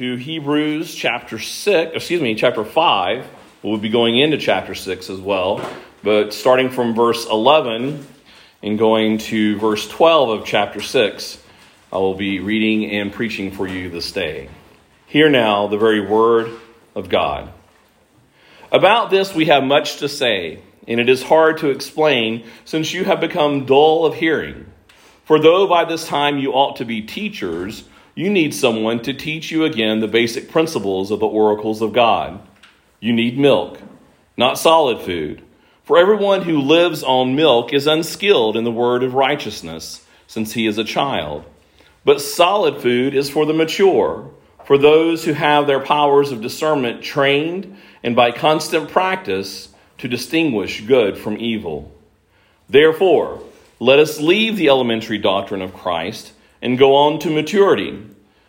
to Hebrews chapter 6, excuse me, chapter 5. We'll be going into chapter 6 as well, but starting from verse 11 and going to verse 12 of chapter 6, I will be reading and preaching for you this day. Hear now the very word of God. About this we have much to say, and it is hard to explain since you have become dull of hearing. For though by this time you ought to be teachers, you need someone to teach you again the basic principles of the oracles of God. You need milk, not solid food. For everyone who lives on milk is unskilled in the word of righteousness, since he is a child. But solid food is for the mature, for those who have their powers of discernment trained and by constant practice to distinguish good from evil. Therefore, let us leave the elementary doctrine of Christ and go on to maturity,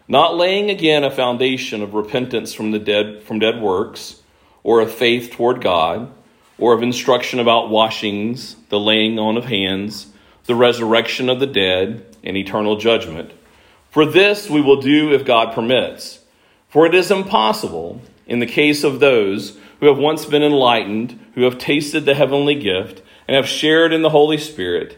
not laying again a foundation of repentance from the dead from dead works, or of faith toward God, or of instruction about washings, the laying on of hands, the resurrection of the dead, and eternal judgment. For this we will do if God permits. For it is impossible, in the case of those who have once been enlightened, who have tasted the heavenly gift, and have shared in the Holy Spirit,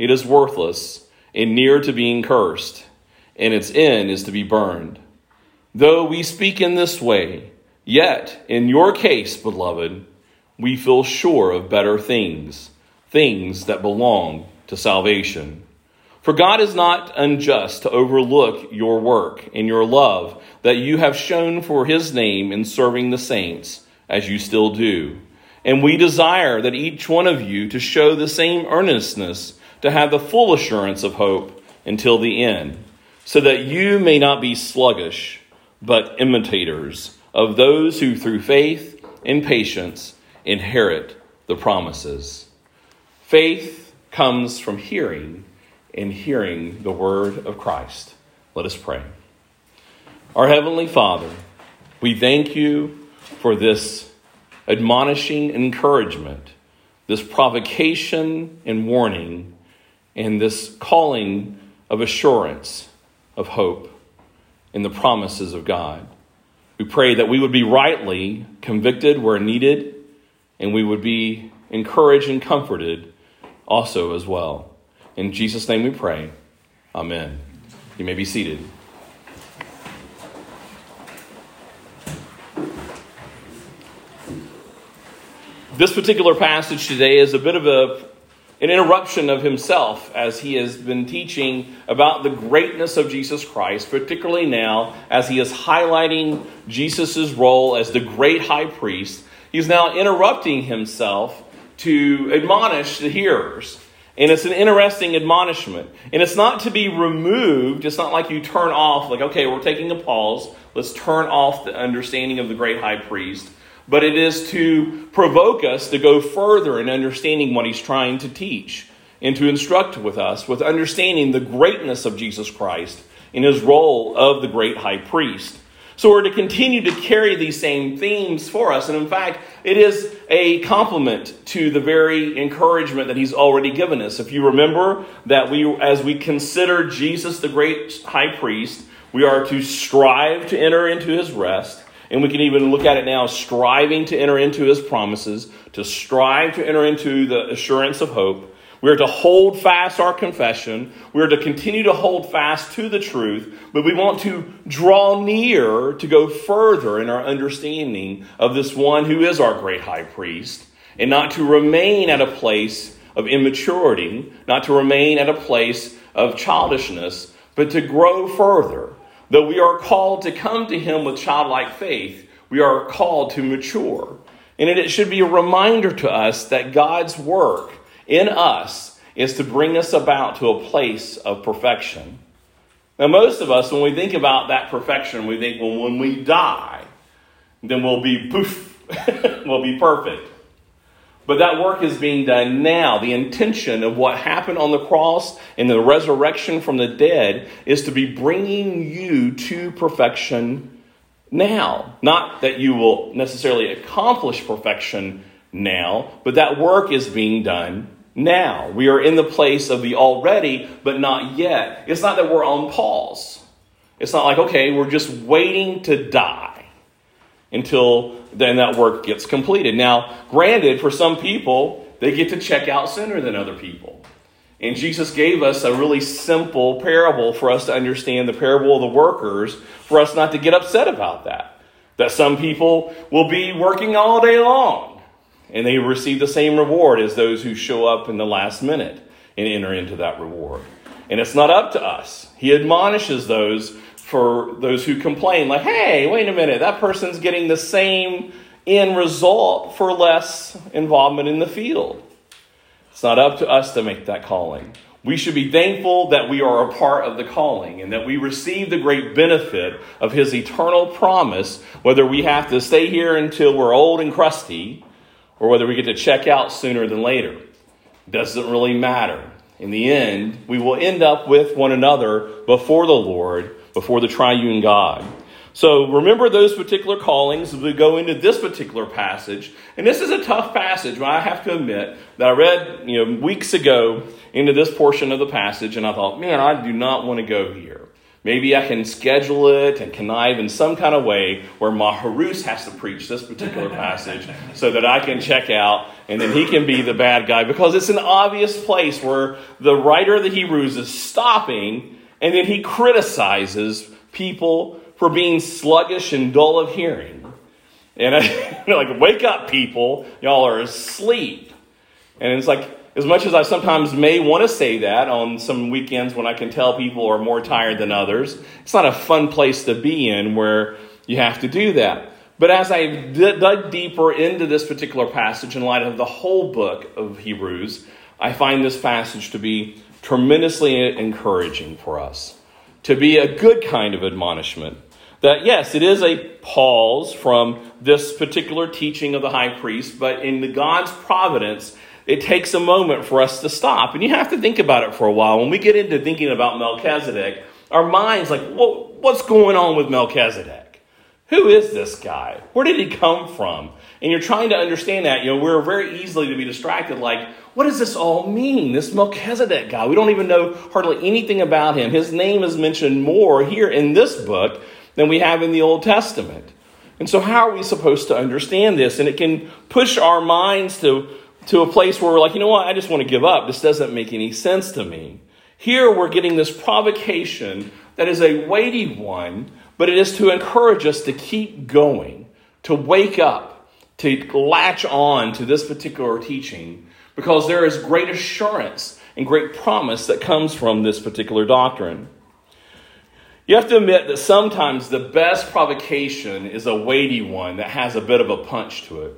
it is worthless and near to being cursed, and its end is to be burned. Though we speak in this way, yet in your case, beloved, we feel sure of better things, things that belong to salvation. For God is not unjust to overlook your work and your love that you have shown for his name in serving the saints, as you still do. And we desire that each one of you to show the same earnestness to have the full assurance of hope until the end, so that you may not be sluggish, but imitators of those who through faith and patience inherit the promises. Faith comes from hearing, and hearing the word of Christ. Let us pray. Our Heavenly Father, we thank you for this admonishing encouragement, this provocation and warning and this calling of assurance of hope in the promises of God. We pray that we would be rightly convicted where needed, and we would be encouraged and comforted also as well. In Jesus' name we pray. Amen. You may be seated. This particular passage today is a bit of a an interruption of himself as he has been teaching about the greatness of Jesus Christ, particularly now as he is highlighting Jesus' role as the great high priest. He's now interrupting himself to admonish the hearers. And it's an interesting admonishment. And it's not to be removed. It's not like you turn off, like, okay, we're taking a pause. Let's turn off the understanding of the great high priest but it is to provoke us to go further in understanding what he's trying to teach and to instruct with us with understanding the greatness of Jesus Christ in his role of the great high priest. So we're to continue to carry these same themes for us. And in fact, it is a complement to the very encouragement that he's already given us. If you remember that we, as we consider Jesus the great high priest, we are to strive to enter into his rest. And we can even look at it now striving to enter into his promises, to strive to enter into the assurance of hope. We are to hold fast our confession. We are to continue to hold fast to the truth, but we want to draw near to go further in our understanding of this one who is our great high priest, and not to remain at a place of immaturity, not to remain at a place of childishness, but to grow further Though we are called to come to Him with childlike faith, we are called to mature. And it should be a reminder to us that God's work in us is to bring us about to a place of perfection. Now, most of us, when we think about that perfection, we think, well, when we die, then we'll be poof, we'll be perfect. But that work is being done now. The intention of what happened on the cross and the resurrection from the dead is to be bringing you to perfection now. Not that you will necessarily accomplish perfection now, but that work is being done now. We are in the place of the already, but not yet. It's not that we're on pause. It's not like, okay, we're just waiting to die until then that work gets completed. Now, granted, for some people, they get to check out sooner than other people. And Jesus gave us a really simple parable for us to understand the parable of the workers, for us not to get upset about that. That some people will be working all day long and they receive the same reward as those who show up in the last minute and enter into that reward. And it's not up to us. He admonishes those for those who complain, like, hey, wait a minute, that person's getting the same end result for less involvement in the field. It's not up to us to make that calling. We should be thankful that we are a part of the calling and that we receive the great benefit of His eternal promise, whether we have to stay here until we're old and crusty or whether we get to check out sooner than later. Doesn't really matter. In the end, we will end up with one another before the Lord before the triune God. So remember those particular callings as we go into this particular passage. And this is a tough passage, but I have to admit that I read you know, weeks ago into this portion of the passage, and I thought, man, I do not want to go here. Maybe I can schedule it and connive in some kind of way where Maharus has to preach this particular passage so that I can check out and then he can be the bad guy because it's an obvious place where the writer of the Hebrews is stopping and then he criticizes people for being sluggish and dull of hearing. And I, you like, wake up, people. Y'all are asleep. And it's like, as much as I sometimes may want to say that on some weekends when I can tell people are more tired than others, it's not a fun place to be in where you have to do that. But as I dug deeper into this particular passage in light of the whole book of Hebrews, I find this passage to be tremendously encouraging for us, to be a good kind of admonishment. That, yes, it is a pause from this particular teaching of the high priest, but in the God's providence, it takes a moment for us to stop. And you have to think about it for a while. When we get into thinking about Melchizedek, our mind's like, well, what's going on with Melchizedek? Who is this guy? Where did he come from? And you're trying to understand that. You know, we're very easily to be distracted, like, what does this all mean? This Melchizedek guy, we don't even know hardly anything about him. His name is mentioned more here in this book than we have in the Old Testament. And so, how are we supposed to understand this? And it can push our minds to, to a place where we're like, you know what, I just want to give up. This doesn't make any sense to me. Here, we're getting this provocation that is a weighty one, but it is to encourage us to keep going, to wake up, to latch on to this particular teaching because there is great assurance and great promise that comes from this particular doctrine. You have to admit that sometimes the best provocation is a weighty one that has a bit of a punch to it.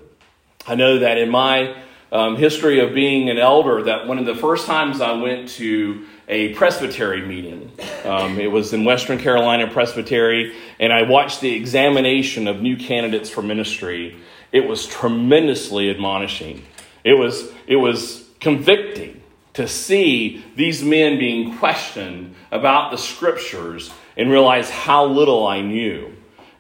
I know that in my um, history of being an elder, that one of the first times I went to a presbytery meeting, um, it was in Western Carolina Presbytery, and I watched the examination of new candidates for ministry. It was tremendously admonishing. It was, it was convicting to see these men being questioned about the scriptures and realize how little I knew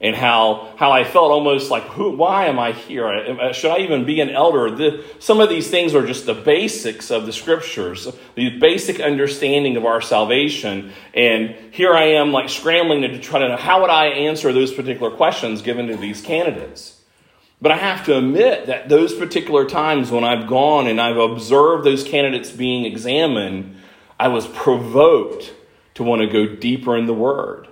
and how, how I felt almost like, who, why am I here? Uh, should I even be an elder? The, some of these things are just the basics of the scriptures, the basic understanding of our salvation. And here I am, like scrambling to try to know how would I answer those particular questions given to these candidates. But I have to admit that those particular times when I've gone and I've observed those candidates being examined, I was provoked to want to go deeper in the Word.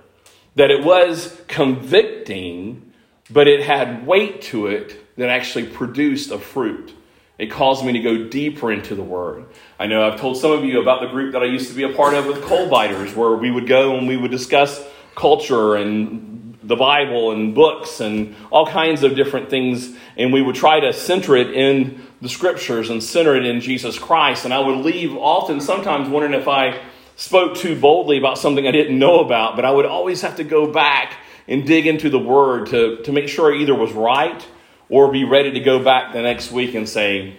That it was convicting, but it had weight to it that actually produced a fruit. It caused me to go deeper into the Word. I know I've told some of you about the group that I used to be a part of with coal biters, where we would go and we would discuss culture and the Bible and books and all kinds of different things, and we would try to center it in the scriptures and center it in Jesus Christ. And I would leave often, sometimes wondering if I spoke too boldly about something I didn't know about, but I would always have to go back and dig into the word to, to make sure it either was right or be ready to go back the next week and say,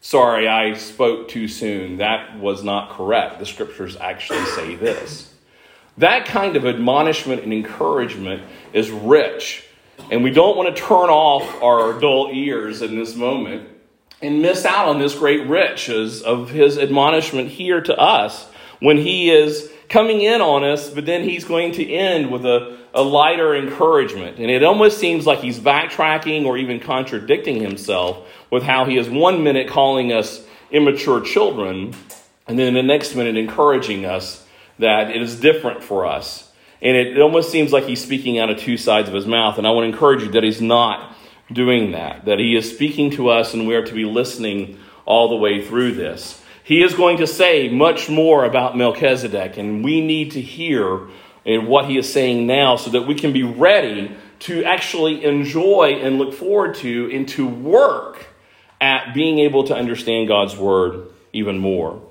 Sorry, I spoke too soon. That was not correct. The scriptures actually say this. That kind of admonishment and encouragement is rich. And we don't want to turn off our dull ears in this moment and miss out on this great riches of his admonishment here to us when he is coming in on us, but then he's going to end with a, a lighter encouragement. And it almost seems like he's backtracking or even contradicting himself with how he is one minute calling us immature children, and then the next minute encouraging us that it is different for us. And it, it almost seems like he's speaking out of two sides of his mouth. And I want to encourage you that he's not doing that, that he is speaking to us and we are to be listening all the way through this. He is going to say much more about Melchizedek, and we need to hear uh, what he is saying now so that we can be ready to actually enjoy and look forward to and to work at being able to understand God's word even more.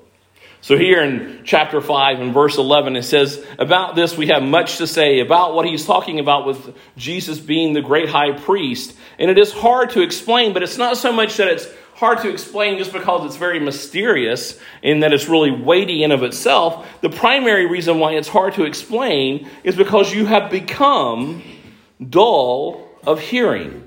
So, here in chapter 5 and verse 11, it says, About this we have much to say, about what he's talking about with Jesus being the great high priest. And it is hard to explain, but it's not so much that it's hard to explain just because it's very mysterious in that it's really weighty in of itself. The primary reason why it's hard to explain is because you have become dull of hearing.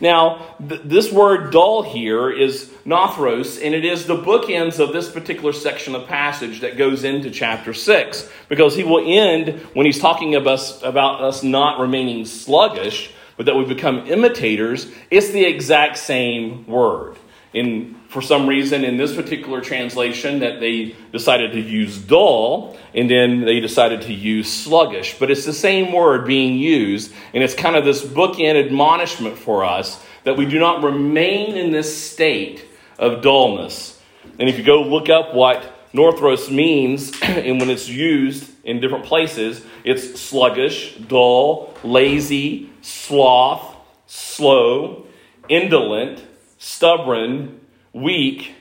Now, th- this word dull here is nothros, and it is the bookends of this particular section of passage that goes into chapter 6, because he will end when he's talking about us, about us not remaining sluggish, but that we become imitators. It's the exact same word. In, for some reason, in this particular translation, that they decided to use dull, and then they decided to use sluggish. But it's the same word being used, and it's kind of this bookend admonishment for us that we do not remain in this state of dullness. And if you go look up what nothros means, and when it's used in different places, it's sluggish, dull, lazy, sloth, slow, indolent, stubborn, weak,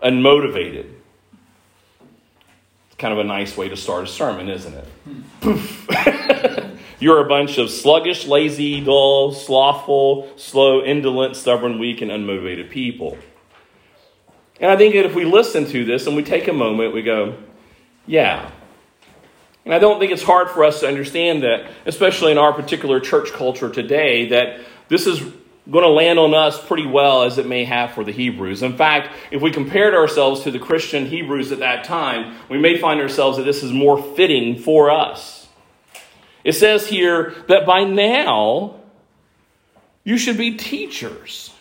unmotivated. It's kind of a nice way to start a sermon, isn't it? You're a bunch of sluggish, lazy, dull, slothful, slow, indolent, stubborn, weak, and unmotivated people. And I think that if we listen to this and we take a moment, we go, yeah. And I don't think it's hard for us to understand that, especially in our particular church culture today, that this is going to land on us pretty well as it may have for the Hebrews. In fact, if we compared ourselves to the Christian Hebrews at that time, we may find ourselves that this is more fitting for us. It says here that by now you should be teachers.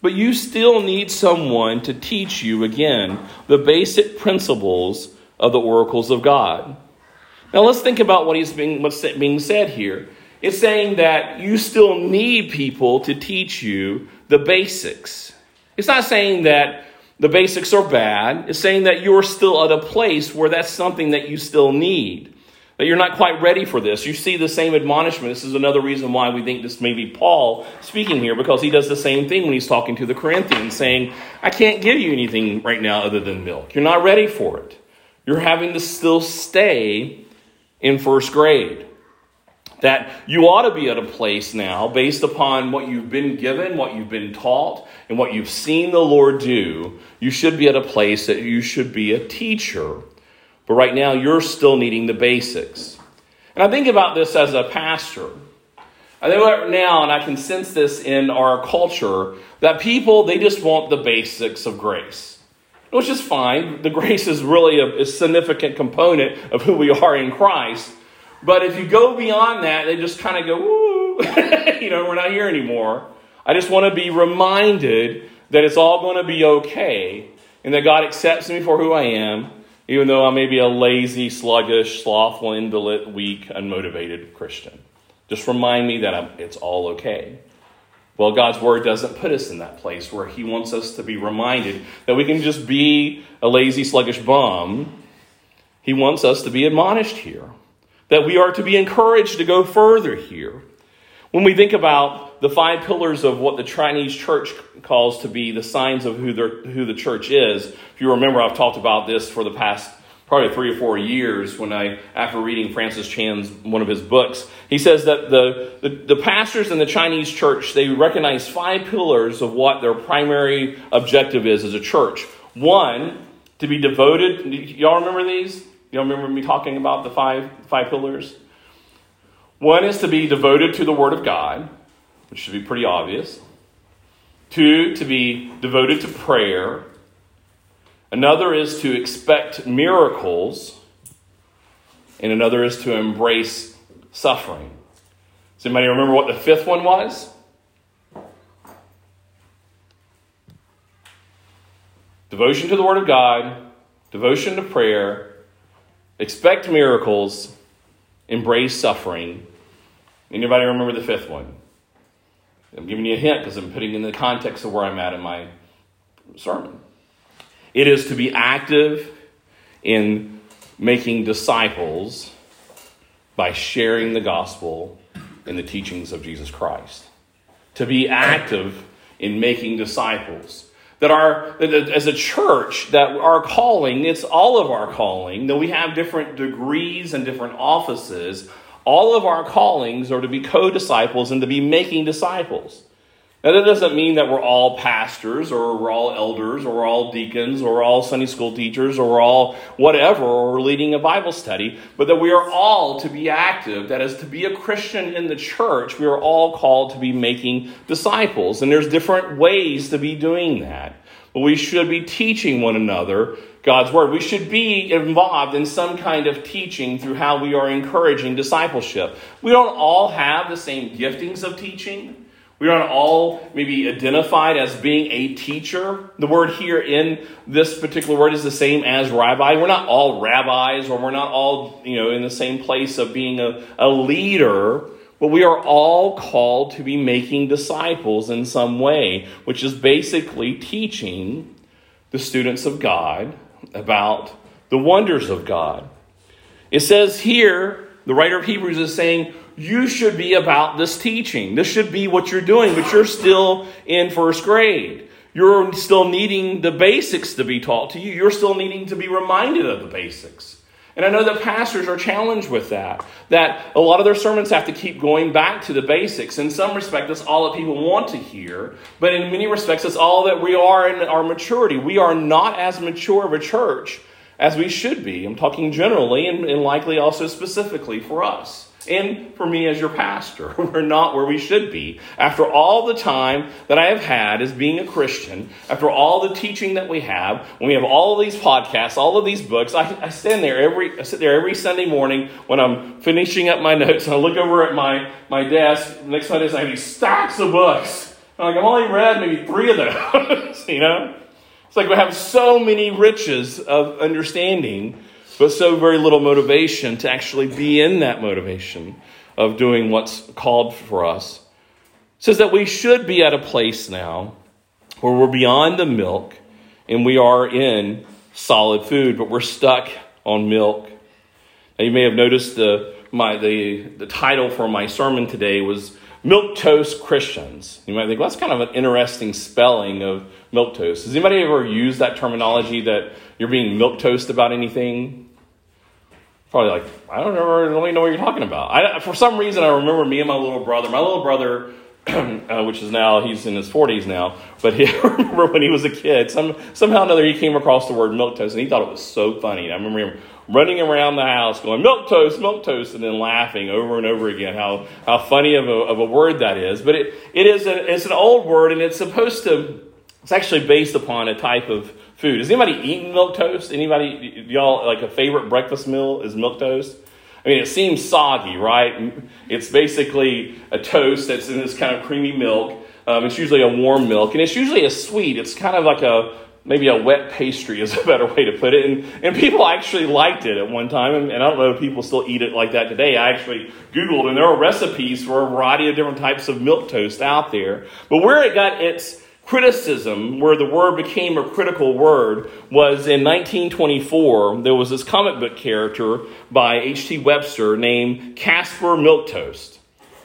But you still need someone to teach you again the basic principles of the oracles of God. Now let's think about what he's being, what's being said here. It's saying that you still need people to teach you the basics. It's not saying that the basics are bad. It's saying that you're still at a place where that's something that you still need. That you're not quite ready for this. You see the same admonishment. This is another reason why we think this may be Paul speaking here, because he does the same thing when he's talking to the Corinthians, saying, I can't give you anything right now other than milk. You're not ready for it. You're having to still stay in first grade that you ought to be at a place now based upon what you've been given, what you've been taught, and what you've seen the Lord do. You should be at a place that you should be a teacher. But right now, you're still needing the basics. And I think about this as a pastor. I think right now, and I can sense this in our culture, that people, they just want the basics of grace. Which is fine. The grace is really a, a significant component of who we are in Christ. But if you go beyond that, they just kind of go, woo, you know, we're not here anymore. I just want to be reminded that it's all going to be okay and that God accepts me for who I am, even though I may be a lazy, sluggish, slothful, indolent, weak, unmotivated Christian. Just remind me that I'm, it's all okay. Well, God's word doesn't put us in that place where He wants us to be reminded that we can just be a lazy, sluggish bum. He wants us to be admonished here that we are to be encouraged to go further here. When we think about the five pillars of what the Chinese church calls to be the signs of who, who the church is, if you remember, I've talked about this for the past probably three or four years when I, after reading Francis Chan's one of his books, he says that the, the, the, pastors in the Chinese church, they recognize five pillars of what their primary objective is as a church. One, to be devoted. Y'all remember these? Y'all remember me talking about the five, five pillars? One is to be devoted to the Word of God, which should be pretty obvious. Two, to be devoted to prayer. Another is to expect miracles. And another is to embrace suffering. Does anybody remember what the fifth one was? Devotion to the Word of God, devotion to prayer, expect miracles, embrace suffering. Anybody remember the fifth one? I'm giving you a hint because I'm putting in the context of where I'm at in my sermon. It is to be active in making disciples by sharing the gospel and the teachings of Jesus Christ. To be active in making disciples that our as a church that our calling it's all of our calling though we have different degrees and different offices all of our callings are to be co-disciples and to be making disciples now that doesn't mean that we're all pastors or we're all elders or we're all deacons or we're all sunday school teachers or we're all whatever or we're leading a bible study but that we are all to be active that is to be a christian in the church we are all called to be making disciples and there's different ways to be doing that but we should be teaching one another God's word. We should be involved in some kind of teaching through how we are encouraging discipleship. We don't all have the same giftings of teaching. We aren't all maybe identified as being a teacher. The word here in this particular word is the same as rabbi. We're not all rabbis or we're not all, you know, in the same place of being a, a leader. But we are all called to be making disciples in some way, which is basically teaching the students of God about the wonders of God. It says here, the writer of Hebrews is saying, you should be about this teaching. This should be what you're doing, but you're still in first grade. You're still needing the basics to be taught to you. You're still needing to be reminded of the basics. And I know that pastors are challenged with that, that a lot of their sermons have to keep going back to the basics. In some respects, that's all that people want to hear, but in many respects, that's all that we are in our maturity. We are not as mature of a church as we should be. I'm talking generally and, and likely also specifically for us and for me as your pastor. We're not where we should be. After all the time that I have had as being a Christian, after all the teaching that we have, when we have all of these podcasts, all of these books, I, I stand there every, I sit there every Sunday morning when I'm finishing up my notes and I look over at my, my desk. Next Sunday, I have these stacks of books. I'm like, I've only read maybe three of those, you know? It's like we have so many riches of understanding but so very little motivation to actually be in that motivation of doing what's called for us. Says that we should be at a place now where we're beyond the milk and we are in solid food, but we're stuck on milk. Now, you may have noticed the, my, the, the title for my sermon today was Milquetoast Christians. You might think, well, that's kind of an interesting spelling of milk toast. Has anybody ever used that terminology that you're being milk toast about anything? Probably like, I don't really know what you're talking about. I, for some reason, I remember me and my little brother. My little brother, uh, which is now, he's in his 40s now, but he, I remember when he was a kid, some, somehow or another he came across the word milk toast and he thought it was so funny. I remember him running around the house going, milk toast, milk toast, and then laughing over and over again how, how funny of a, of a word that is. But it, it is a, it's an old word and it's supposed to, it's actually based upon a type of food. Has anybody eaten milk toast? Anybody, y'all, like a favorite breakfast meal is milk toast? I mean, it seems soggy, right? It's basically a toast that's in this kind of creamy milk. Um, it's usually a warm milk, and it's usually a sweet. It's kind of like a maybe a wet pastry is a better way to put it. And, and people actually liked it at one time, and, and I don't know if people still eat it like that today. I actually Googled, and there are recipes for a variety of different types of milk toast out there. But where it got its criticism, where the word became a critical word, was in 1924. There was this comic book character by H.T. Webster named Casper Milquetoast.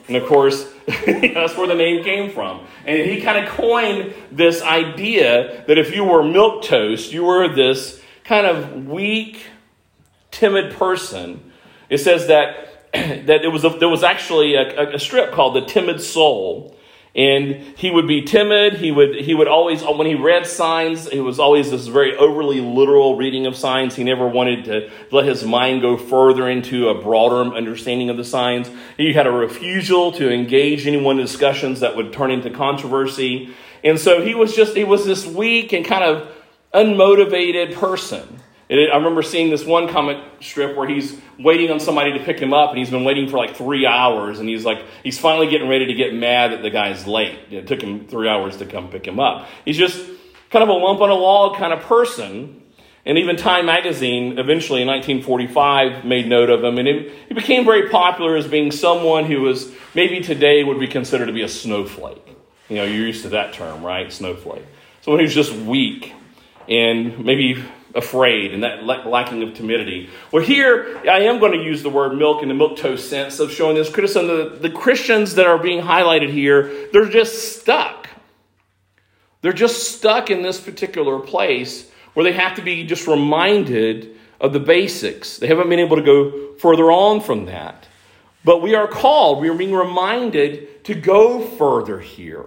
And of course, that's where the name came from. And he kind of coined this idea that if you were milk toast, you were this kind of weak, timid person. It says that, that it was a, there was actually a, a strip called The Timid Soul and he would be timid. He would he would always when he read signs it was always this very overly literal reading of signs. He never wanted to let his mind go further into a broader understanding of the signs. He had a refusal to engage anyone in discussions that would turn into controversy. And so he was just he was this weak and kind of unmotivated person it, I remember seeing this one comic strip where he's waiting on somebody to pick him up, and he's been waiting for like three hours, and he's like, he's finally getting ready to get mad that the guy's late. It took him three hours to come pick him up. He's just kind of a lump on a log kind of person. And even Time magazine, eventually in 1945, made note of him, and it, he became very popular as being someone who was maybe today would be considered to be a snowflake. You know, you're used to that term, right? Snowflake. Someone who's just weak and maybe afraid and that lacking of timidity. Well, here I am going to use the word milk in the milk toast sense of showing this criticism. The, the Christians that are being highlighted here, they're just stuck. They're just stuck in this particular place where they have to be just reminded of the basics. They haven't been able to go further on from that. But we are called, we are being reminded to go further here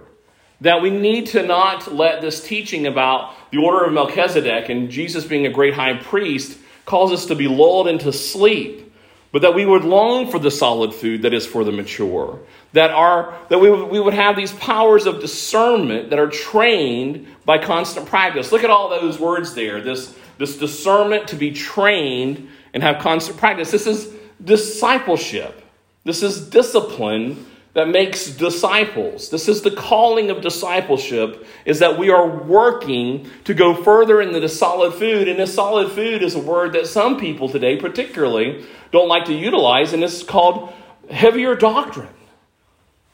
that we need to not let this teaching about the order of Melchizedek and Jesus being a great high priest cause us to be lulled into sleep, but that we would long for the solid food that is for the mature. That, our, that we, we would have these powers of discernment that are trained by constant practice. Look at all those words there this, this discernment to be trained and have constant practice. This is discipleship, this is discipline that makes disciples. This is the calling of discipleship is that we are working to go further into the solid food and this solid food is a word that some people today particularly don't like to utilize and it's called heavier doctrine.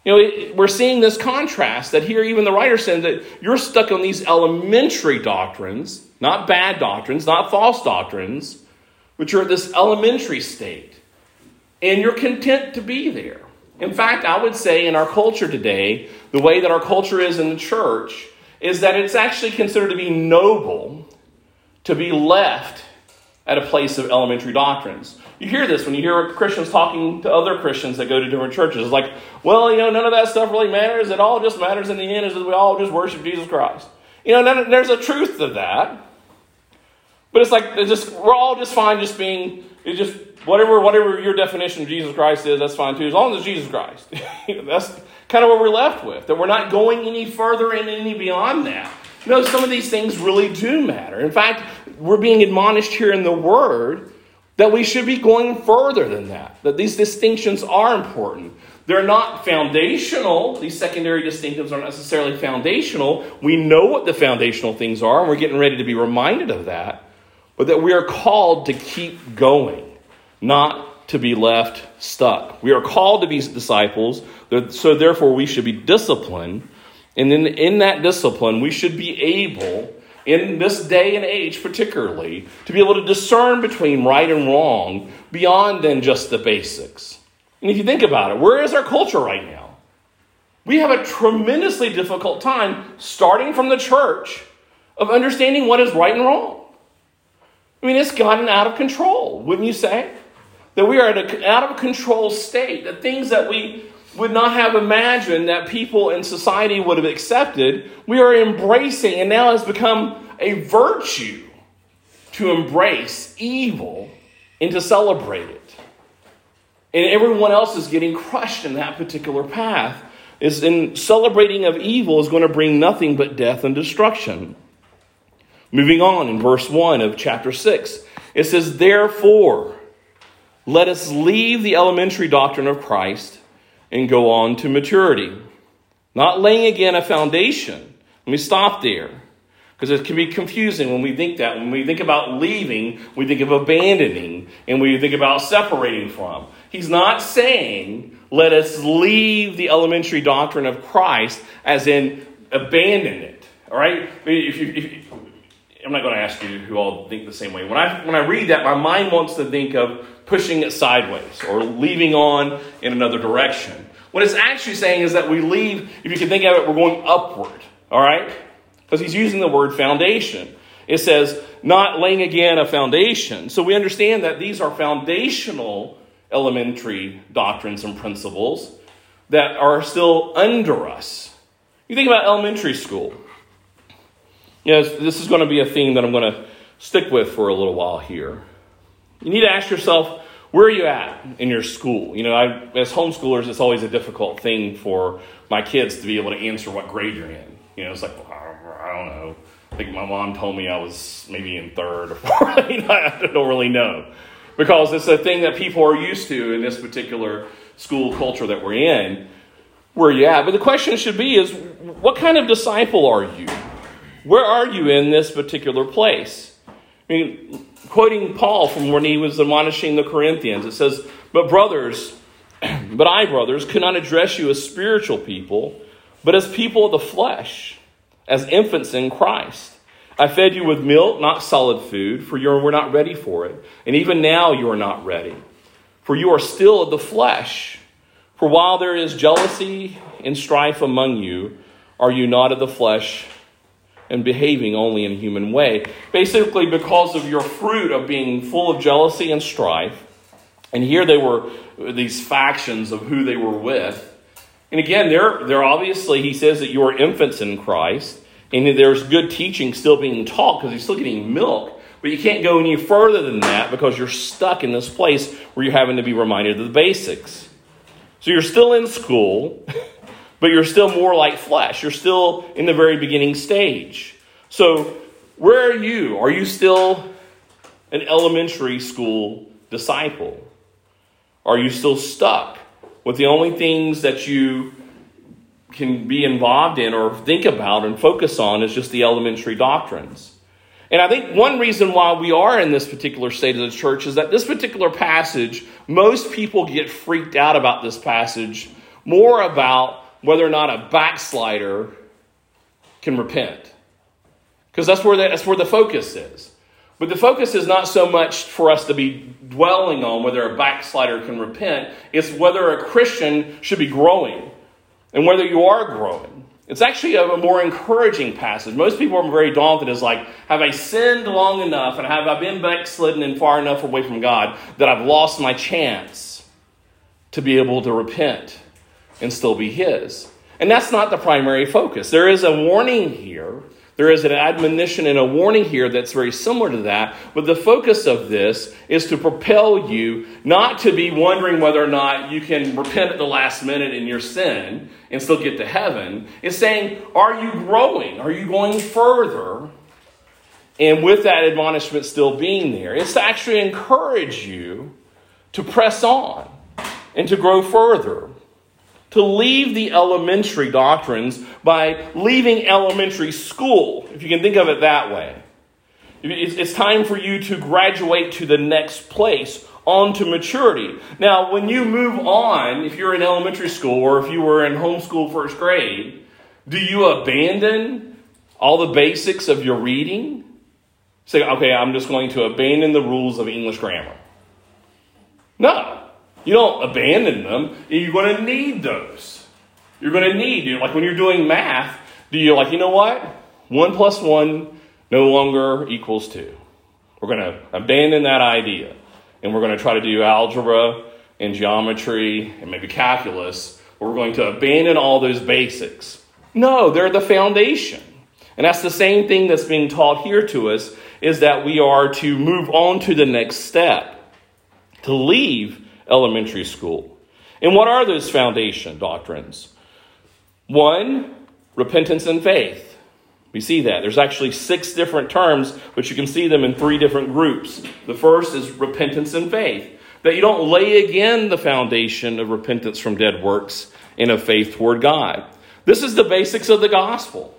You know, we're seeing this contrast that here even the writer said that you're stuck on these elementary doctrines, not bad doctrines, not false doctrines, but you're at this elementary state. And you're content to be there. In fact, I would say in our culture today, the way that our culture is in the church, is that it's actually considered to be noble to be left at a place of elementary doctrines. You hear this when you hear Christians talking to other Christians that go to different churches. It's like, well, you know, none of that stuff really matters. It all just matters in the end is that we all just worship Jesus Christ. You know, none, there's a truth to that. But it's like just we're all just fine just being just whatever whatever your definition of Jesus Christ is, that's fine too, as long as Jesus Christ. that's kind of what we're left with. That we're not going any further and any beyond that. You know, some of these things really do matter. In fact, we're being admonished here in the Word that we should be going further than that. That these distinctions are important. They're not foundational. These secondary distinctives aren't necessarily foundational. We know what the foundational things are, and we're getting ready to be reminded of that. But that we are called to keep going not to be left stuck. We are called to be disciples, so therefore we should be disciplined. And then in that discipline, we should be able, in this day and age particularly, to be able to discern between right and wrong beyond than just the basics. And if you think about it, where is our culture right now? We have a tremendously difficult time, starting from the church, of understanding what is right and wrong. I mean, it's gotten out of control, wouldn't you say? That we are at an out of control state, that things that we would not have imagined that people in society would have accepted, we are embracing, and now has become a virtue to embrace evil and to celebrate it. And everyone else is getting crushed in that particular path. Is in celebrating of evil is going to bring nothing but death and destruction. Moving on in verse 1 of chapter 6, it says, Therefore, let us leave the elementary doctrine of Christ and go on to maturity. Not laying again a foundation. Let me stop there. Because it can be confusing when we think that. When we think about leaving, we think of abandoning and we think about separating from. He's not saying, let us leave the elementary doctrine of Christ as in abandon it. All right? If you, if, I'm not going to ask you who all think the same way. When I, when I read that, my mind wants to think of pushing it sideways or leaving on in another direction. What it's actually saying is that we leave, if you can think of it, we're going upward, all right? Because he's using the word foundation. It says, not laying again a foundation. So we understand that these are foundational elementary doctrines and principles that are still under us. You think about elementary school. You know, this is going to be a theme that I'm going to stick with for a little while here. You need to ask yourself, where are you at in your school? You know, I, as homeschoolers, it's always a difficult thing for my kids to be able to answer what grade you're in. You know, it's like, well, I don't know. I think my mom told me I was maybe in third or fourth. I don't really know. Because it's a thing that people are used to in this particular school culture that we're in. Where are you at? But the question should be is what kind of disciple are you? Where are you in this particular place? I mean, quoting Paul from when he was admonishing the Corinthians, it says, But brothers, but I, brothers, could not address you as spiritual people, but as people of the flesh, as infants in Christ. I fed you with milk, not solid food, for you were not ready for it. And even now you are not ready, for you are still of the flesh. For while there is jealousy and strife among you, are you not of the flesh and behaving only in a human way. Basically, because of your fruit of being full of jealousy and strife. And here they were these factions of who they were with. And again, they're, they're obviously, he says that you are infants in Christ. And there's good teaching still being taught because you're still getting milk. But you can't go any further than that because you're stuck in this place where you're having to be reminded of the basics. So you're still in school. but you're still more like flesh. You're still in the very beginning stage. So, where are you? Are you still an elementary school disciple? Are you still stuck with the only things that you can be involved in or think about and focus on is just the elementary doctrines? And I think one reason why we are in this particular state of the church is that this particular passage, most people get freaked out about this passage more about whether or not a backslider can repent. Because that's where the, that's where the focus is. But the focus is not so much for us to be dwelling on whether a backslider can repent, it's whether a Christian should be growing and whether you are growing. It's actually a more encouraging passage. Most people are very daunted as like, have I sinned long enough and have I been backslidden and far enough away from God that I've lost my chance to be able to repent? And still be His. And that's not the primary focus. There is a warning here. There is an admonition and a warning here that's very similar to that. But the focus of this is to propel you not to be wondering whether or not you can repent at the last minute in your sin and still get to heaven. It's saying, are you growing? Are you going further? And with that admonishment still being there, it's to actually encourage you to press on and to grow further to leave the elementary doctrines by leaving elementary school, if you can think of it that way. It's time for you to graduate to the next place, on to maturity. Now, when you move on, if you're in elementary school or if you were in homeschool first grade, do you abandon all the basics of your reading? Say, okay, I'm just going to abandon the rules of English grammar. No. You don't abandon them. You're going to need those. You're going to need, you know, like when you're doing math, do you like, you know what? One plus one no longer equals two. We're going to abandon that idea. And we're going to try to do algebra and geometry and maybe calculus. We're going to abandon all those basics. No, they're the foundation. And that's the same thing that's being taught here to us is that we are to move on to the next step, to leave elementary school. And what are those foundation doctrines? One, repentance and faith. We see that. There's actually six different terms, but you can see them in three different groups. The first is repentance and faith. That you don't lay again the foundation of repentance from dead works and of faith toward God. This is the basics of the gospel.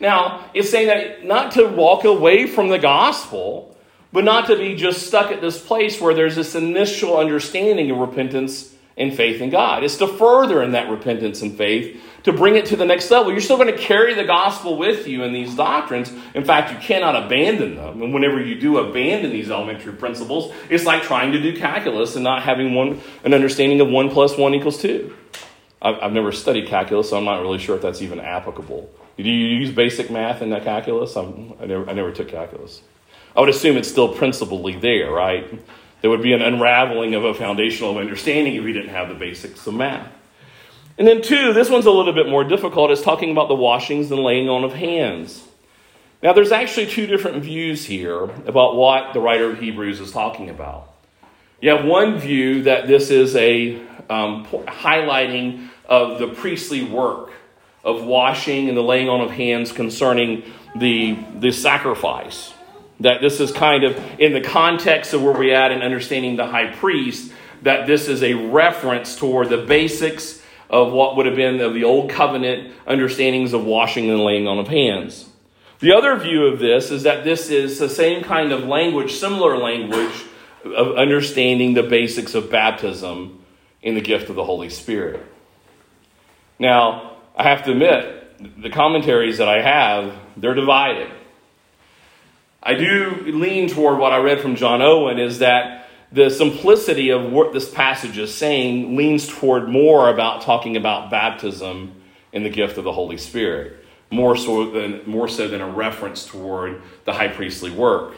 Now, it's saying that not to walk away from the gospel, but not to be just stuck at this place where there's this initial understanding of repentance and faith in God. It's to further in that repentance and faith to bring it to the next level. You're still going to carry the gospel with you in these doctrines. In fact, you cannot abandon them. And whenever you do abandon these elementary principles, it's like trying to do calculus and not having one an understanding of one plus one equals two. I've, never studied calculus, so I'm not really sure if that's even applicable. Do you use basic math in that calculus? I'm, I, never, I never took calculus. I would assume it's still principally there, right? There would be an unraveling of a foundational understanding if you didn't have the basics of math. And then, two, this one's a little bit more difficult. It's talking about the washings and laying on of hands. Now, there's actually two different views here about what the writer of Hebrews is talking about. You have one view that this is a um, highlighting of the priestly work of washing and the laying on of hands concerning the, the sacrifice. That this is kind of in the context of where we're at in understanding the high priest, that this is a reference toward the basics of what would have been of the old covenant understandings of washing and laying on of hands. The other view of this is that this is the same kind of language, similar language of understanding the basics of baptism in the gift of the Holy Spirit. Now, I have to admit, the commentaries that I have, they're divided. I do lean toward what I read from John Owen is that the simplicity of what this passage is saying leans toward more about talking about baptism in the gift of the Holy Spirit, more so than, more so than a reference toward the high priestly work.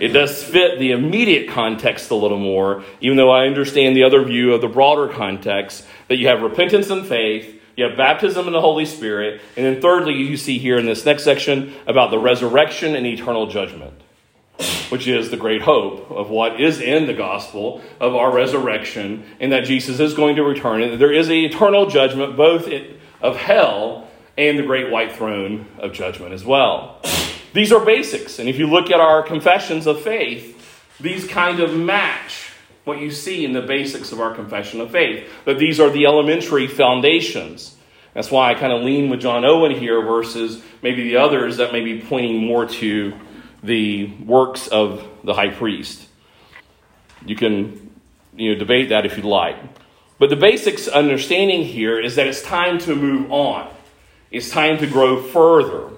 It does fit the immediate context a little more, even though I understand the other view of the broader context that you have repentance and faith, you have baptism in the Holy Spirit, and then thirdly, you see here in this next section about the resurrection and eternal judgment, which is the great hope of what is in the gospel of our resurrection, and that Jesus is going to return, and there is an eternal judgment both of hell and the great white throne of judgment as well. These are basics, and if you look at our confessions of faith, these kind of match what you see in the basics of our confession of faith. That these are the elementary foundations. That's why I kind of lean with John Owen here versus maybe the others that may be pointing more to the works of the high priest. You can you know, debate that if you'd like. But the basics understanding here is that it's time to move on. It's time to grow further.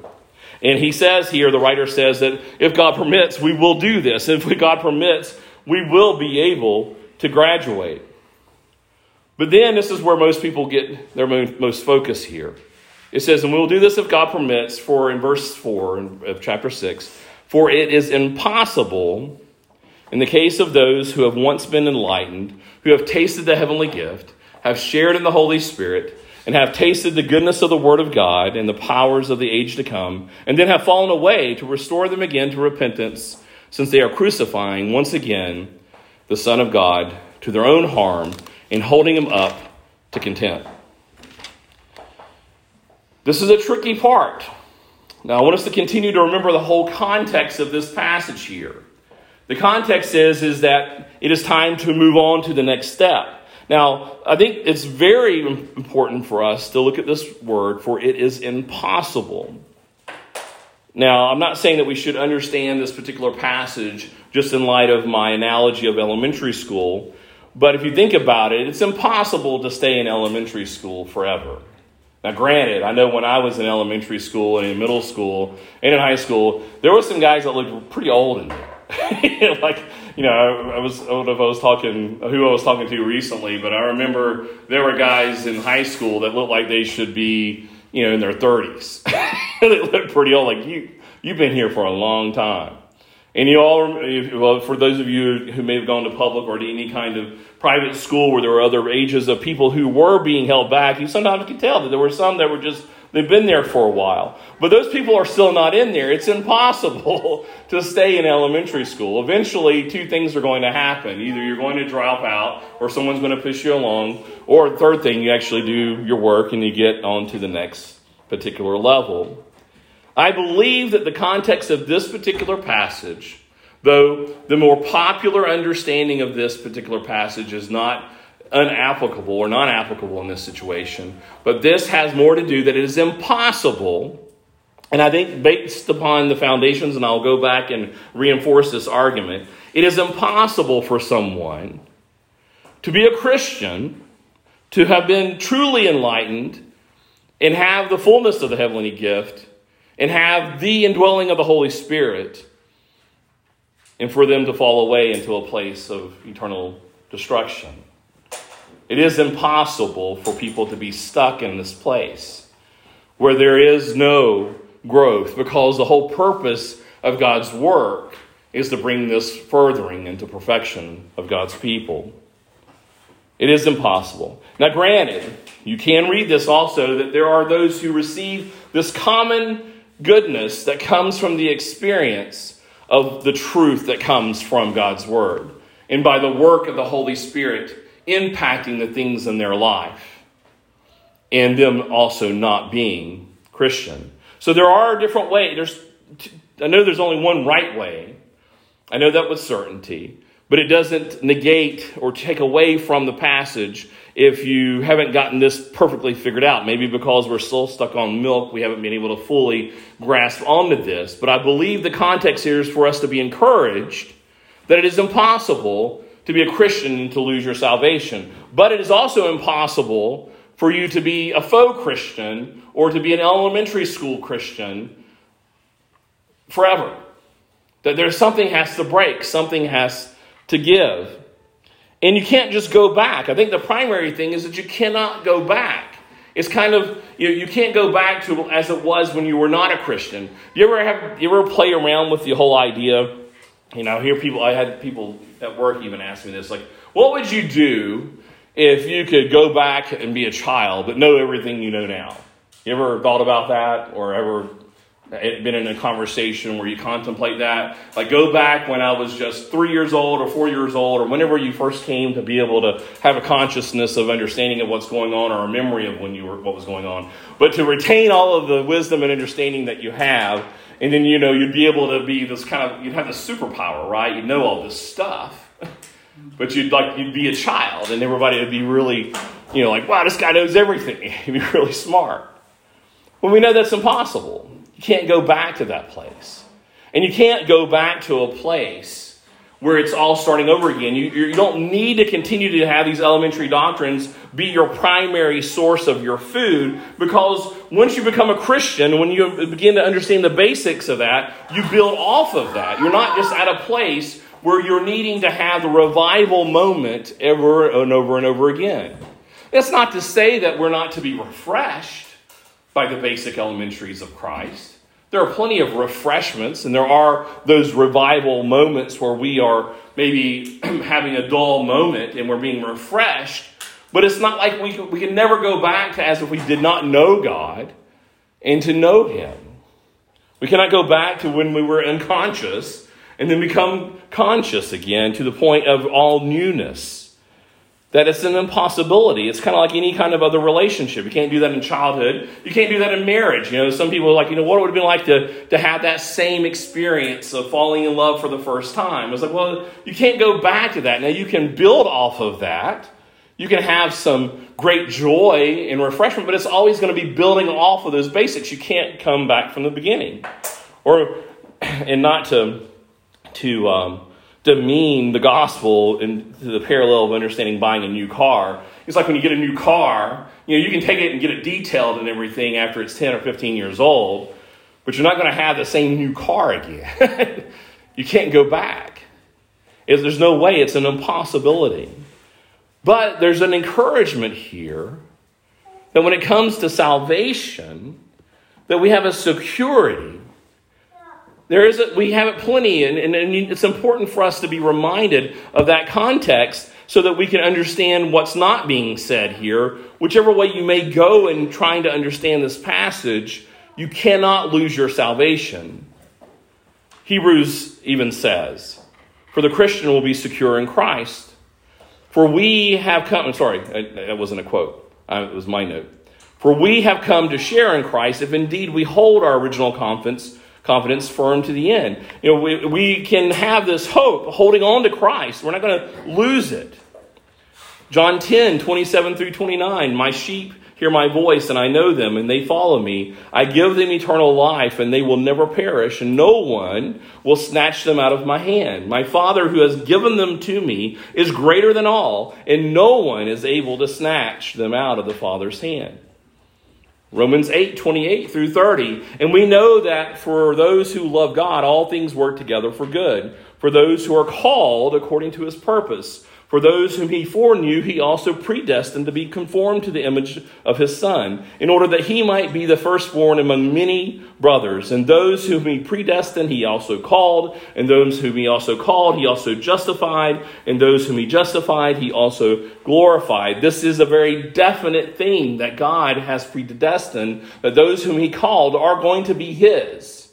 And he says here, the writer says that if God permits, we will do this. If God permits, we will be able to graduate. But then this is where most people get their most focus here. It says, and we'll do this if God permits, for in verse 4 of chapter 6, for it is impossible in the case of those who have once been enlightened, who have tasted the heavenly gift, have shared in the Holy Spirit, and have tasted the goodness of the Word of God and the powers of the age to come, and then have fallen away to restore them again to repentance since they are crucifying once again the Son of God to their own harm and holding him up to contempt. This is a tricky part. Now, I want us to continue to remember the whole context of this passage here. The context is, is that it is time to move on to the next step. Now, I think it's very important for us to look at this word, for it is impossible. Now, I'm not saying that we should understand this particular passage just in light of my analogy of elementary school, but if you think about it, it's impossible to stay in elementary school forever. Now, granted, I know when I was in elementary school and in middle school and in high school, there were some guys that looked pretty old in there. like, you know, I, was, I don't know if I was talking, who I was talking to recently, but I remember there were guys in high school that looked like they should be, you know, in their 30s. they look pretty old. Like you, you've been here for a long time. And you all, well, for those of you who may have gone to public or to any kind of private school where there were other ages of people who were being held back, you sometimes could tell that there were some that were just, they've been there for a while. But those people are still not in there. It's impossible to stay in elementary school. Eventually, two things are going to happen. Either you're going to drop out or someone's going to push you along. Or third thing, you actually do your work and you get on to the next particular level. I believe that the context of this particular passage, though the more popular understanding of this particular passage is not unapplicable or non applicable in this situation, but this has more to do that it is impossible. And I think, based upon the foundations, and I'll go back and reinforce this argument, it is impossible for someone to be a Christian, to have been truly enlightened, and have the fullness of the heavenly gift and have the indwelling of the Holy Spirit, and for them to fall away into a place of eternal destruction. It is impossible for people to be stuck in this place where there is no growth because the whole purpose of God's work is to bring this furthering into perfection of God's people. It is impossible. Now, granted, you can read this also that there are those who receive this common goodness that comes from the experience of the truth that comes from God's Word and by the work of the Holy Spirit impacting the things in their life and them also not being Christian. So there are different ways. There's, I know there's only one right way. I know that with certainty, but it doesn't negate or take away from the passage if you haven't gotten this perfectly figured out. Maybe because we're still stuck on milk, we haven't been able to fully grasp onto this. But I believe the context here is for us to be encouraged that it is impossible to be a Christian and to lose your salvation. But it is also impossible for you to be a faux Christian or to be an elementary school Christian forever. That there's something has to break, something has to give. And you can't just go back. I think the primary thing is that you cannot go back. It's kind of you, you can't go back to as it was when you were not a Christian. You ever have you ever play around with the whole idea you know, hear people, I had people at work even ask me this, like, what would you do if you could go back and be a child but know everything you know now? You ever thought about that or ever been in a conversation where you contemplate that? Like, go back when I was just three years old or four years old or whenever you first came to be able to have a consciousness of understanding of what's going on or a memory of when you were, what was going on. But to retain all of the wisdom and understanding that you have and then, you know, you'd be able to be this kind of, you'd have this superpower, right? You'd know all this stuff. but you'd like, you'd be a child and everybody would be really, you know, like, wow, this guy knows everything. He'd be really smart. Well, we know that's impossible. You can't go back to that place. And you can't go back to a place where it's all starting over again. You, you don't need to continue to have these elementary doctrines be your primary source of your food because once you become a Christian, when you begin to understand the basics of that, you build off of that. You're not just at a place where you're needing to have the revival moment ever and over and over again. That's not to say that we're not to be refreshed by the basic elementaries of Christ. There are plenty of refreshments, and there are those revival moments where we are maybe having a dull moment and we're being refreshed. But it's not like we, we can never go back to as if we did not know God and to know Him. We cannot go back to when we were unconscious and then become conscious again to the point of all newness that it's an impossibility. It's kind of like any kind of other relationship. You can't do that in childhood. You can't do that in marriage. You know, some people are like, you know, what would it have been like to, to have that same experience of falling in love for the first time? It's like, well, you can't go back to that. Now, you can build off of that. You can have some great joy and refreshment, but it's always going to be building off of those basics. You can't come back from the beginning. Or, and not to, to, um, demean the gospel into the parallel of understanding buying a new car. It's like when you get a new car, you know, you can take it and get it detailed and everything after it's 10 or 15 years old, but you're not going to have the same new car again. you can't go back. There's no way, it's an impossibility. But there's an encouragement here that when it comes to salvation, that we have a security there is a, we have it plenty, and, and, and it's important for us to be reminded of that context so that we can understand what's not being said here. Whichever way you may go in trying to understand this passage, you cannot lose your salvation. Hebrews even says, For the Christian will be secure in Christ. For we have come, I'm sorry, that wasn't a quote, it was my note. For we have come to share in Christ if indeed we hold our original confidence confidence firm to the end. You know, we, we can have this hope holding on to Christ. We're not going to lose it. John 10, 27 through 29. My sheep hear my voice, and I know them, and they follow me. I give them eternal life, and they will never perish, and no one will snatch them out of my hand. My Father, who has given them to me, is greater than all, and no one is able to snatch them out of the Father's hand. Romans 8, 28 through 30. And we know that for those who love God, all things work together for good, for those who are called according to his purpose. For those whom he foreknew, he also predestined to be conformed to the image of his Son, in order that he might be the firstborn among many brothers. And those whom he predestined, he also called. And those whom he also called, he also justified. And those whom he justified, he also glorified. This is a very definite thing that God has predestined, that those whom he called are going to be his.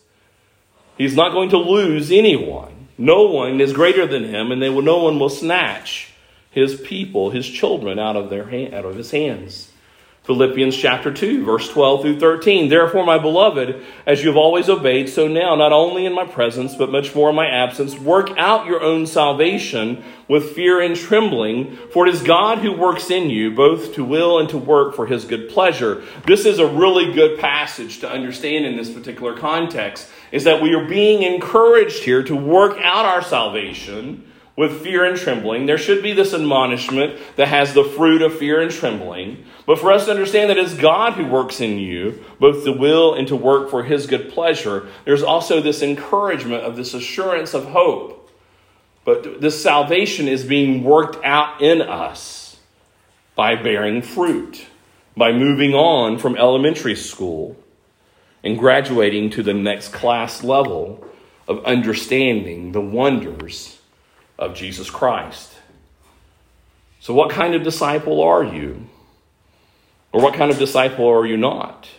He's not going to lose anyone. No one is greater than him, and they will, no one will snatch his people, his children, out of, their hand, out of his hands. Philippians chapter 2, verse 12 through 13. Therefore, my beloved, as you have always obeyed, so now, not only in my presence, but much more in my absence, work out your own salvation with fear and trembling, for it is God who works in you, both to will and to work for his good pleasure. This is a really good passage to understand in this particular context, is that we are being encouraged here to work out our salvation with fear and trembling. There should be this admonishment that has the fruit of fear and trembling. But for us to understand that it's God who works in you, both to will and to work for his good pleasure, there's also this encouragement of this assurance of hope. But this salvation is being worked out in us by bearing fruit, by moving on from elementary school and graduating to the next class level of understanding the wonders of Jesus Christ. So, what kind of disciple are you? Or what kind of disciple are you not?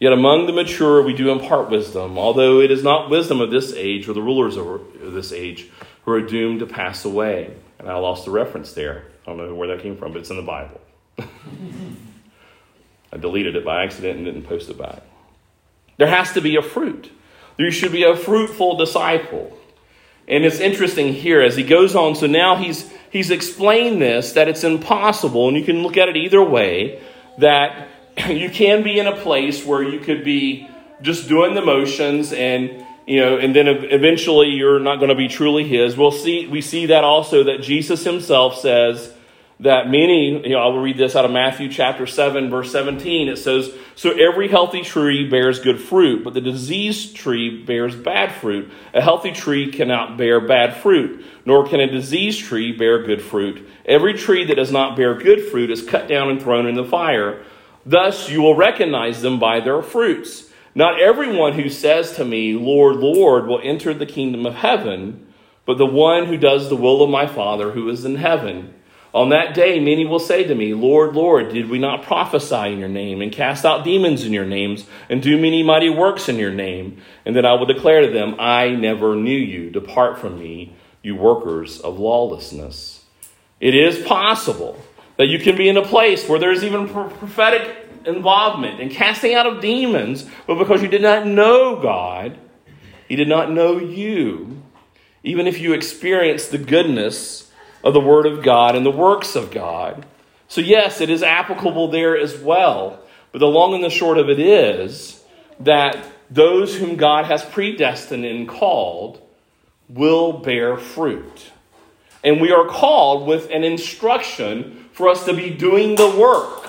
Yet among the mature we do impart wisdom, although it is not wisdom of this age or the rulers of this age who are doomed to pass away. And I lost the reference there. I don't know where that came from, but it's in the Bible. I deleted it by accident and didn't post it back. There has to be a fruit. There should be a fruitful disciple. And it's interesting here as he goes on. So now he's he's explained this that it's impossible, and you can look at it either way. That you can be in a place where you could be just doing the motions and you know and then eventually you're not going to be truly his we'll see we see that also that jesus himself says that many, you know, I will read this out of Matthew chapter 7, verse 17. It says, So every healthy tree bears good fruit, but the diseased tree bears bad fruit. A healthy tree cannot bear bad fruit, nor can a diseased tree bear good fruit. Every tree that does not bear good fruit is cut down and thrown in the fire. Thus you will recognize them by their fruits. Not everyone who says to me, Lord, Lord, will enter the kingdom of heaven, but the one who does the will of my Father who is in heaven. On that day, many will say to me, Lord, Lord, did we not prophesy in your name, and cast out demons in your names, and do many mighty works in your name? And then I will declare to them, I never knew you. Depart from me, you workers of lawlessness. It is possible that you can be in a place where there's even prophetic involvement and casting out of demons, but because you did not know God, He did not know you. Even if you experience the goodness of the Word of God and the works of God. So, yes, it is applicable there as well. But the long and the short of it is that those whom God has predestined and called will bear fruit. And we are called with an instruction for us to be doing the work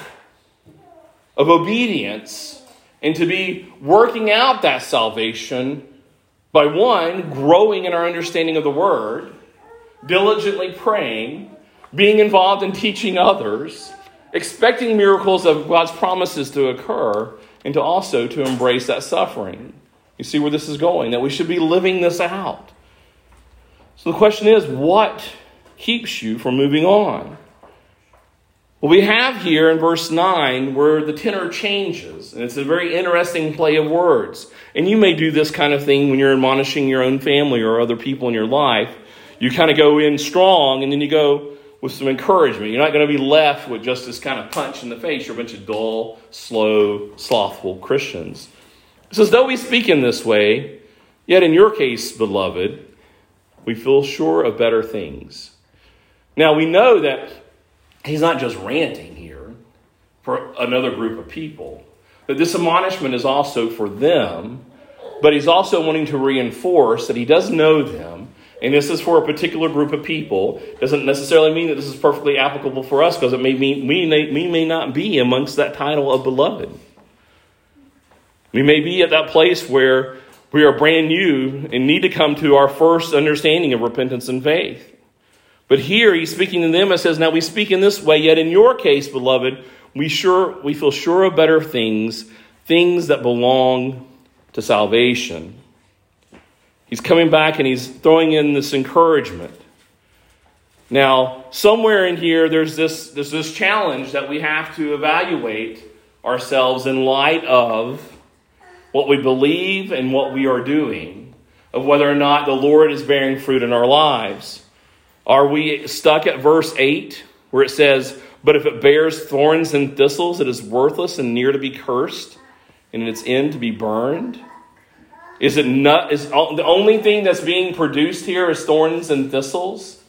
of obedience and to be working out that salvation by one, growing in our understanding of the Word diligently praying, being involved in teaching others, expecting miracles of God's promises to occur, and to also to embrace that suffering. You see where this is going, that we should be living this out. So the question is, what keeps you from moving on? Well, we have here in verse 9 where the tenor changes, and it's a very interesting play of words. And you may do this kind of thing when you're admonishing your own family or other people in your life you kind of go in strong and then you go with some encouragement. You're not going to be left with just this kind of punch in the face. You're a bunch of dull, slow, slothful Christians. It says, though we speak in this way, yet in your case, beloved, we feel sure of better things. Now we know that he's not just ranting here for another group of people, that this admonishment is also for them, but he's also wanting to reinforce that he does know them and this is for a particular group of people. Doesn't necessarily mean that this is perfectly applicable for us because it may mean we may, we may not be amongst that title of beloved. We may be at that place where we are brand new and need to come to our first understanding of repentance and faith. But here he's speaking to them and says, Now we speak in this way, yet in your case, beloved, we sure we feel sure of better things, things that belong to salvation. He's coming back and he's throwing in this encouragement. Now, somewhere in here, there's this, there's this challenge that we have to evaluate ourselves in light of what we believe and what we are doing, of whether or not the Lord is bearing fruit in our lives. Are we stuck at verse 8 where it says, But if it bears thorns and thistles, it is worthless and near to be cursed, and in its end to be burned? Is it not is the only thing that's being produced here is thorns and thistles?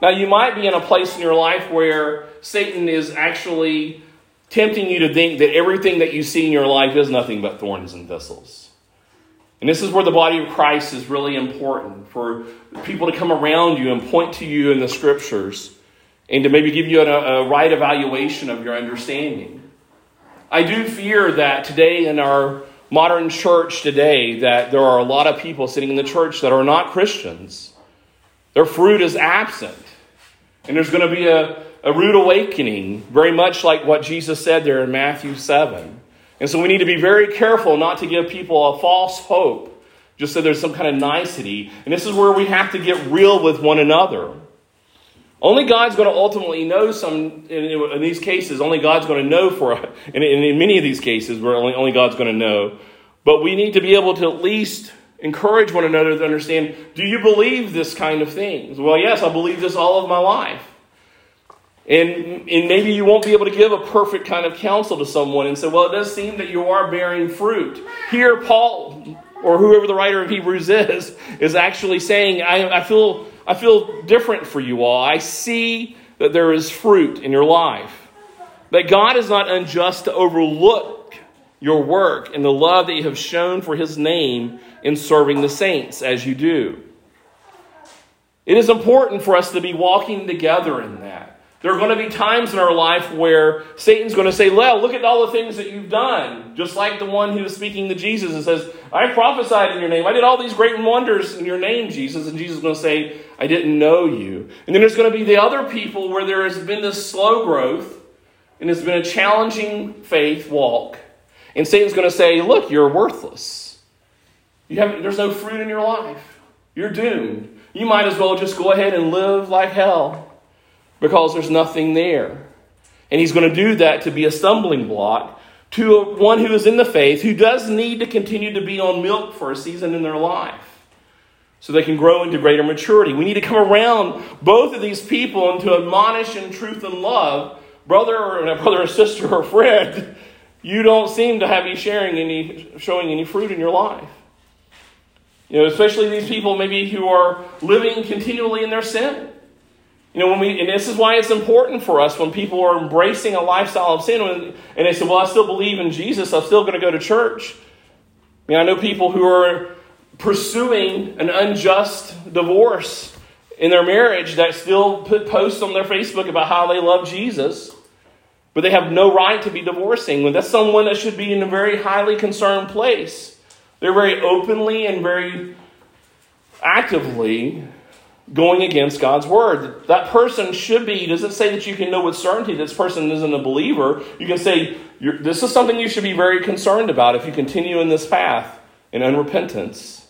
Now you might be in a place in your life where Satan is actually tempting you to think that everything that you see in your life is nothing but thorns and thistles. And this is where the body of Christ is really important for people to come around you and point to you in the scriptures and to maybe give you a, a right evaluation of your understanding. I do fear that today in our modern church today that there are a lot of people sitting in the church that are not Christians. Their fruit is absent. And there's going to be a, a rude awakening, very much like what Jesus said there in Matthew 7. And so we need to be very careful not to give people a false hope, just so there's some kind of nicety. And this is where we have to get real with one another. Only God's going to ultimately know some, in, in these cases, only God's going to know for, and in, in many of these cases, where only, only God's going to know. But we need to be able to at least encourage one another to understand do you believe this kind of things? Well, yes, I believe this all of my life. And, and maybe you won't be able to give a perfect kind of counsel to someone and say, well, it does seem that you are bearing fruit. Here, Paul, or whoever the writer of Hebrews is, is actually saying, I, I, feel, I feel different for you all. I see that there is fruit in your life. That God is not unjust to overlook your work and the love that you have shown for his name in serving the saints as you do. It is important for us to be walking together in that. There are going to be times in our life where Satan's going to say, Well, look at all the things that you've done. Just like the one who was speaking to Jesus and says, I prophesied in your name. I did all these great wonders in your name, Jesus. And Jesus is going to say, I didn't know you. And then there's going to be the other people where there has been this slow growth and it's been a challenging faith walk. And Satan's going to say, Look, you're worthless. You haven't, there's no fruit in your life. You're doomed. You might as well just go ahead and live like hell because there's nothing there. And he's going to do that to be a stumbling block to one who is in the faith who does need to continue to be on milk for a season in their life so they can grow into greater maturity. We need to come around both of these people and to admonish in truth and love, brother or brother or sister or friend. You don't seem to have you sharing any, showing any fruit in your life. You know, especially these people maybe who are living continually in their sin. You know, when we, and this is why it's important for us when people are embracing a lifestyle of sin when, and they say, well, I still believe in Jesus, I'm still going to go to church. I mean, I know people who are pursuing an unjust divorce in their marriage that still put posts on their Facebook about how they love Jesus, but they have no right to be divorcing. Well, that's someone that should be in a very highly concerned place. They're very openly and very actively going against God's word. That person should be, doesn't say that you can know with certainty this person isn't a believer. You can say, this is something you should be very concerned about if you continue in this path in unrepentance,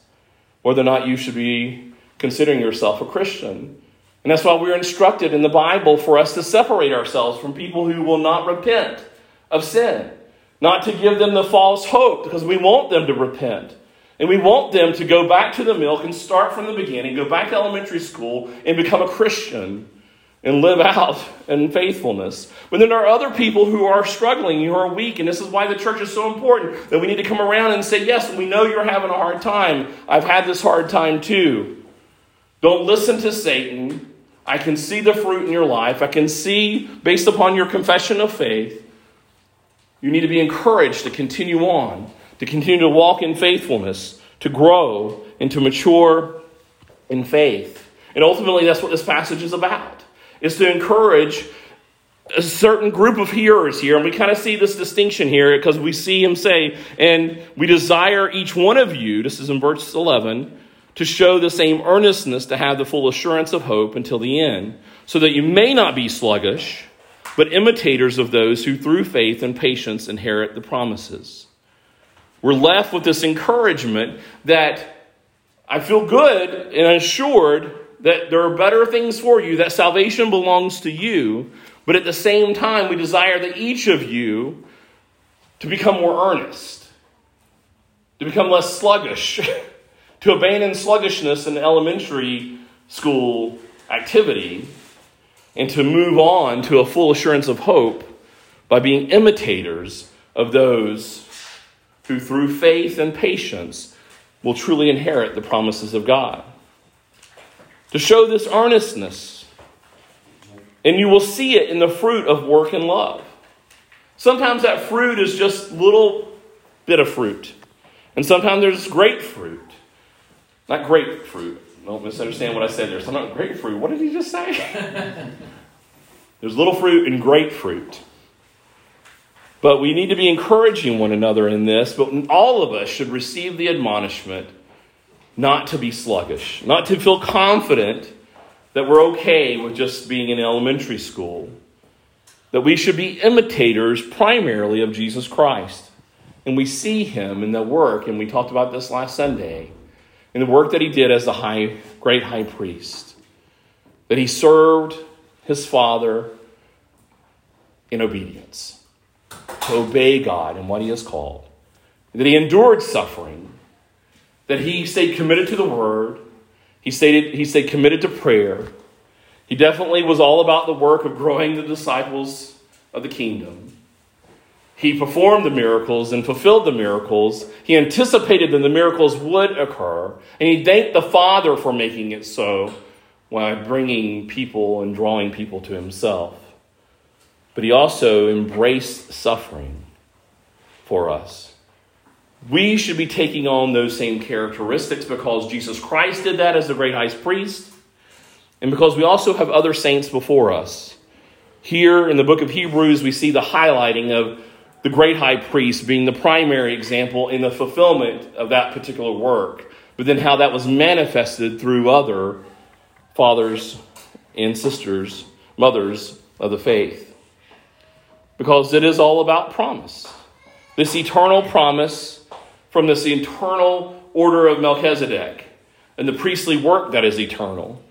whether or not you should be considering yourself a Christian. And that's why we're instructed in the Bible for us to separate ourselves from people who will not repent of sin. Not to give them the false hope, because we want them to repent. And we want them to go back to the milk and start from the beginning, go back to elementary school and become a Christian and live out in faithfulness. But then there are other people who are struggling, who are weak, and this is why the church is so important that we need to come around and say, Yes, we know you're having a hard time. I've had this hard time too. Don't listen to Satan. I can see the fruit in your life. I can see, based upon your confession of faith, you need to be encouraged to continue on, to continue to walk in faithfulness, to grow, and to mature in faith. And ultimately, that's what this passage is about, is to encourage a certain group of hearers here. And we kind of see this distinction here because we see him say, and we desire each one of you, this is in verse 11, to show the same earnestness to have the full assurance of hope until the end, so that you may not be sluggish, but imitators of those who through faith and patience inherit the promises. We're left with this encouragement that I feel good and assured that there are better things for you, that salvation belongs to you, but at the same time, we desire that each of you to become more earnest, to become less sluggish, to abandon sluggishness in elementary school activity, and to move on to a full assurance of hope by being imitators of those who, through faith and patience, will truly inherit the promises of God. To show this earnestness, and you will see it in the fruit of work and love. Sometimes that fruit is just little bit of fruit. And sometimes there's grapefruit. Not grapefruit. Don't misunderstand what I said there. Sometimes grapefruit. What did he just say? there's little fruit and grapefruit. But we need to be encouraging one another in this, but all of us should receive the admonishment not to be sluggish, not to feel confident that we're okay with just being in elementary school, that we should be imitators primarily of Jesus Christ. And we see him in the work, and we talked about this last Sunday, in the work that he did as the high, great high priest, that he served his Father in obedience, to obey God and what he has called, that he endured suffering, that he stayed committed to the word, he stayed, he stayed committed to prayer. He definitely was all about the work of growing the disciples of the kingdom. He performed the miracles and fulfilled the miracles. He anticipated that the miracles would occur, and he thanked the Father for making it so by bringing people and drawing people to himself. But he also embraced suffering for us. We should be taking on those same characteristics because Jesus Christ did that as the great high priest, and because we also have other saints before us. Here in the book of Hebrews, we see the highlighting of the great high priest being the primary example in the fulfillment of that particular work, but then how that was manifested through other fathers and sisters, mothers of the faith. Because it is all about promise. This eternal promise from this eternal order of Melchizedek and the priestly work that is eternal.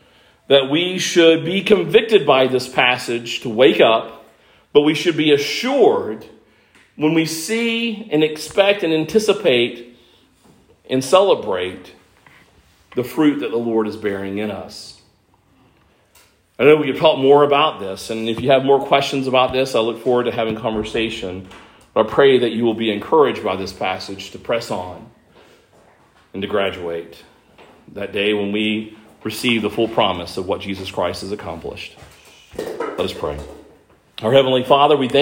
That we should be convicted by this passage to wake up, but we should be assured when we see and expect and anticipate and celebrate the fruit that the Lord is bearing in us. I know we could talk more about this, and if you have more questions about this, I look forward to having conversation. But I pray that you will be encouraged by this passage to press on and to graduate that day when we receive the full promise of what Jesus Christ has accomplished. Let us pray. Our Heavenly Father, we thank